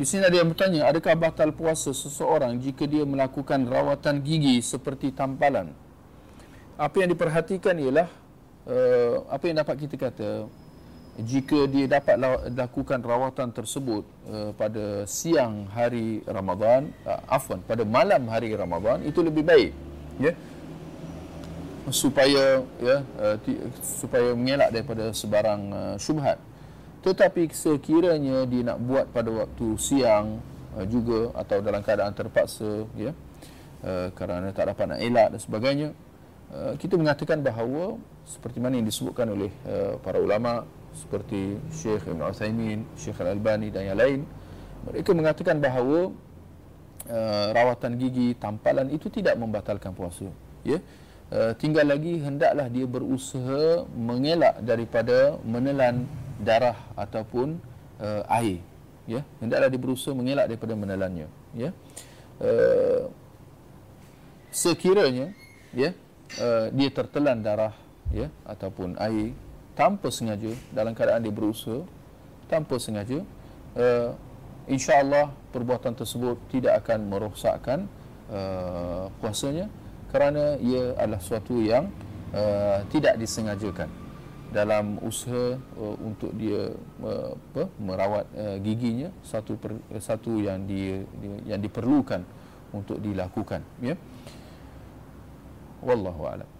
di sini ada yang bertanya, adakah batal puasa seseorang jika dia melakukan rawatan gigi seperti tampalan? Apa yang diperhatikan ialah uh, apa yang dapat kita kata jika dia dapat lakukan rawatan tersebut uh, pada siang hari Ramadan, uh, afwan pada malam hari Ramadan itu lebih baik, ya. Supaya ya uh, supaya mengelak daripada sebarang uh, syubhat. Tetapi sekiranya dia nak buat pada waktu siang uh, juga atau dalam keadaan terpaksa ya uh, kerana tak dapat nak elak dan sebagainya uh, kita mengatakan bahawa seperti mana yang disebutkan oleh uh, para ulama seperti Syekh Ibn Uthaymin, Syekh Al-Albani dan yang lain mereka mengatakan bahawa uh, rawatan gigi tampalan itu tidak membatalkan puasa ya. Uh, tinggal lagi hendaklah dia berusaha mengelak daripada menelan darah ataupun uh, air ya. Hendaklah dia berusaha mengelak daripada menelannya ya. Uh, sekiranya ya uh, dia tertelan darah ya ataupun air tanpa sengaja dalam keadaan dia berusaha tanpa sengaja uh, insyaallah perbuatan tersebut tidak akan merosakkan uh, puasanya kerana ia adalah sesuatu yang uh, tidak disengajakan dalam usaha uh, untuk dia uh, apa merawat uh, giginya satu per, uh, satu yang dia yang diperlukan untuk dilakukan ya. Wallahu a'lam